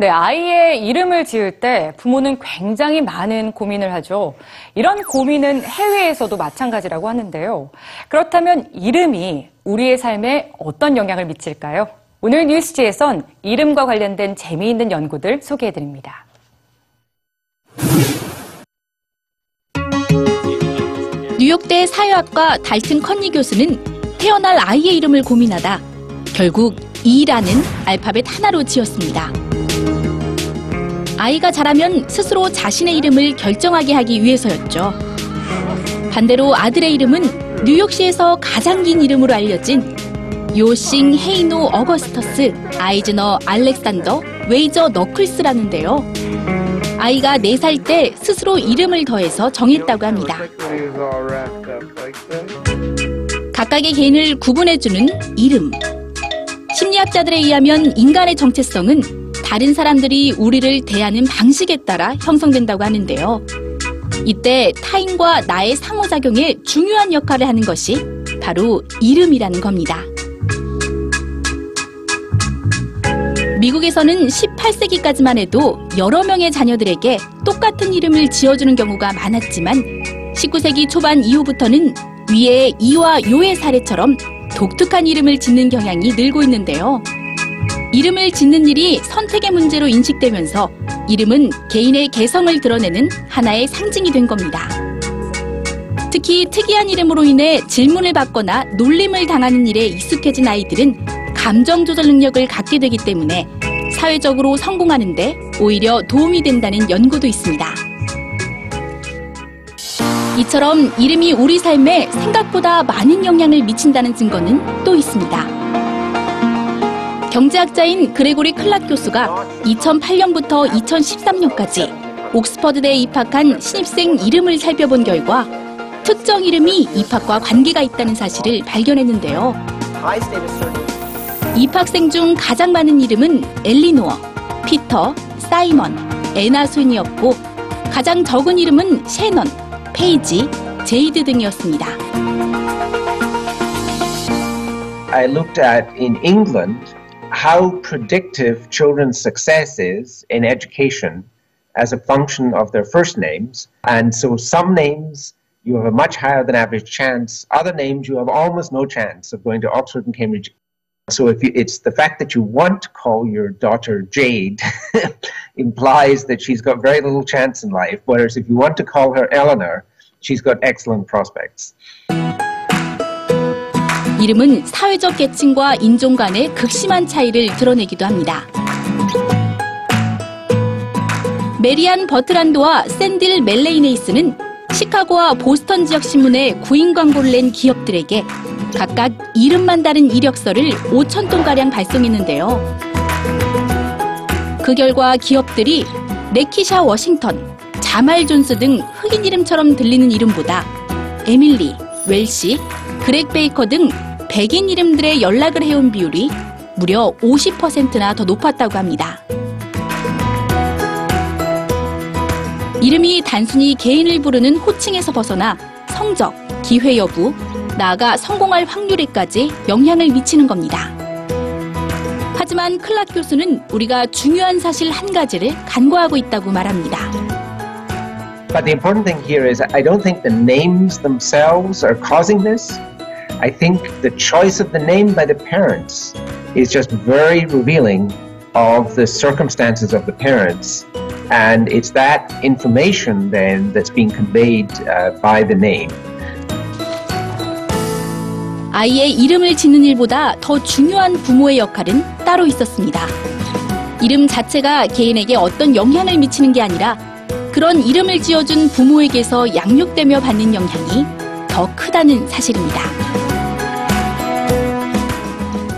네, 아이의 이름을 지을 때 부모는 굉장히 많은 고민을 하죠. 이런 고민은 해외에서도 마찬가지라고 하는데요. 그렇다면 이름이 우리의 삶에 어떤 영향을 미칠까요? 오늘 뉴스지에선 이름과 관련된 재미있는 연구들 소개해드립니다. 뉴욕대 사회학과 달튼 컨니 교수는 태어날 아이의 이름을 고민하다 결국 이라는 알파벳 하나로 지었습니다. 아이가 자라면 스스로 자신의 이름을 결정하게 하기 위해서였죠. 반대로 아들의 이름은 뉴욕시에서 가장 긴 이름으로 알려진 요싱 헤이노 어거스터스 아이즈너 알렉산더 웨이저 너클스라는데요. 아이가 4살 때 스스로 이름을 더해서 정했다고 합니다. 각각의 개인을 구분해주는 이름. 심리학자들에 의하면 인간의 정체성은 다른 사람들이 우리를 대하는 방식에 따라 형성된다고 하는데요. 이때 타인과 나의 상호작용에 중요한 역할을 하는 것이 바로 이름이라는 겁니다. 미국에서는 18세기까지만 해도 여러 명의 자녀들에게 똑같은 이름을 지어주는 경우가 많았지만 19세기 초반 이후부터는 위의 이와 요의 사례처럼 독특한 이름을 짓는 경향이 늘고 있는데요. 이름을 짓는 일이 선택의 문제로 인식되면서 이름은 개인의 개성을 드러내는 하나의 상징이 된 겁니다. 특히 특이한 이름으로 인해 질문을 받거나 놀림을 당하는 일에 익숙해진 아이들은 감정 조절 능력을 갖게 되기 때문에 사회적으로 성공하는데 오히려 도움이 된다는 연구도 있습니다. 이처럼 이름이 우리 삶에 생각보다 많은 영향을 미친다는 증거는 또 있습니다. 경제학자인 그레고리 클락 교수가 2008년부터 2013년까지 옥스퍼드대에 입학한 신입생 이름을 살펴본 결과 특정 이름이 입학과 관계가 있다는 사실을 발견했는데요. 입학생 중 가장 많은 이름은 엘리노어, 피터, 사이먼, 에나 순이었고 가장 적은 이름은 셰넌, 페이지, 제이드 등이었습니다. I looked at in England how predictive children's success is in education as a function of their first names. And so some names you have a much higher than average chance, other names you have almost no chance of going to Oxford and Cambridge. So if you, it's the fact that you want to call your daughter Jade implies that she's got very little chance in life, whereas if you want to call her Eleanor, she's got excellent prospects. 이름은 사회적 계층과 인종 간의 극심한 차이를 드러내기도 합니다. 메리안 버트란드와 샌딜 멜레이네이스는 시카고와 보스턴 지역 신문에 구인 광고를 낸 기업들에게 각각 이름만 다른 이력서를 5천 통가량 발송했는데요. 그 결과 기업들이 라키샤 워싱턴, 자말 존스 등 흑인 이름처럼 들리는 이름보다 에밀리, 월시, 그렉 베이커 등 백인 이름들에 연락을 해온 비율이 무려 50%나 더 높았다고 합니다. 이름이 단순히 개인을 부르는 호칭에서 벗어나 성적, 기회 여부, 나아가 성공할 확률에까지 영향을 미치는 겁니다. 하지만 클락 교수는 우리가 중요한 사실 한 가지를 간과하고 있다고 말합니다. But the important thing here is I don't think the names themselves are causing this. I think the choice of the name by the parents is just very revealing of the circumstances of the parents. And it's that information then that's being conveyed uh, by the name. 아이의 이름을 짓는 일보다 더 중요한 부모의 역할은 따로 있었습니다. 이름 자체가 개인에게 어떤 영향을 미치는 게 아니라 그런 이름을 지어준 부모에게서 양육되며 받는 영향이 더 크다는 사실입니다.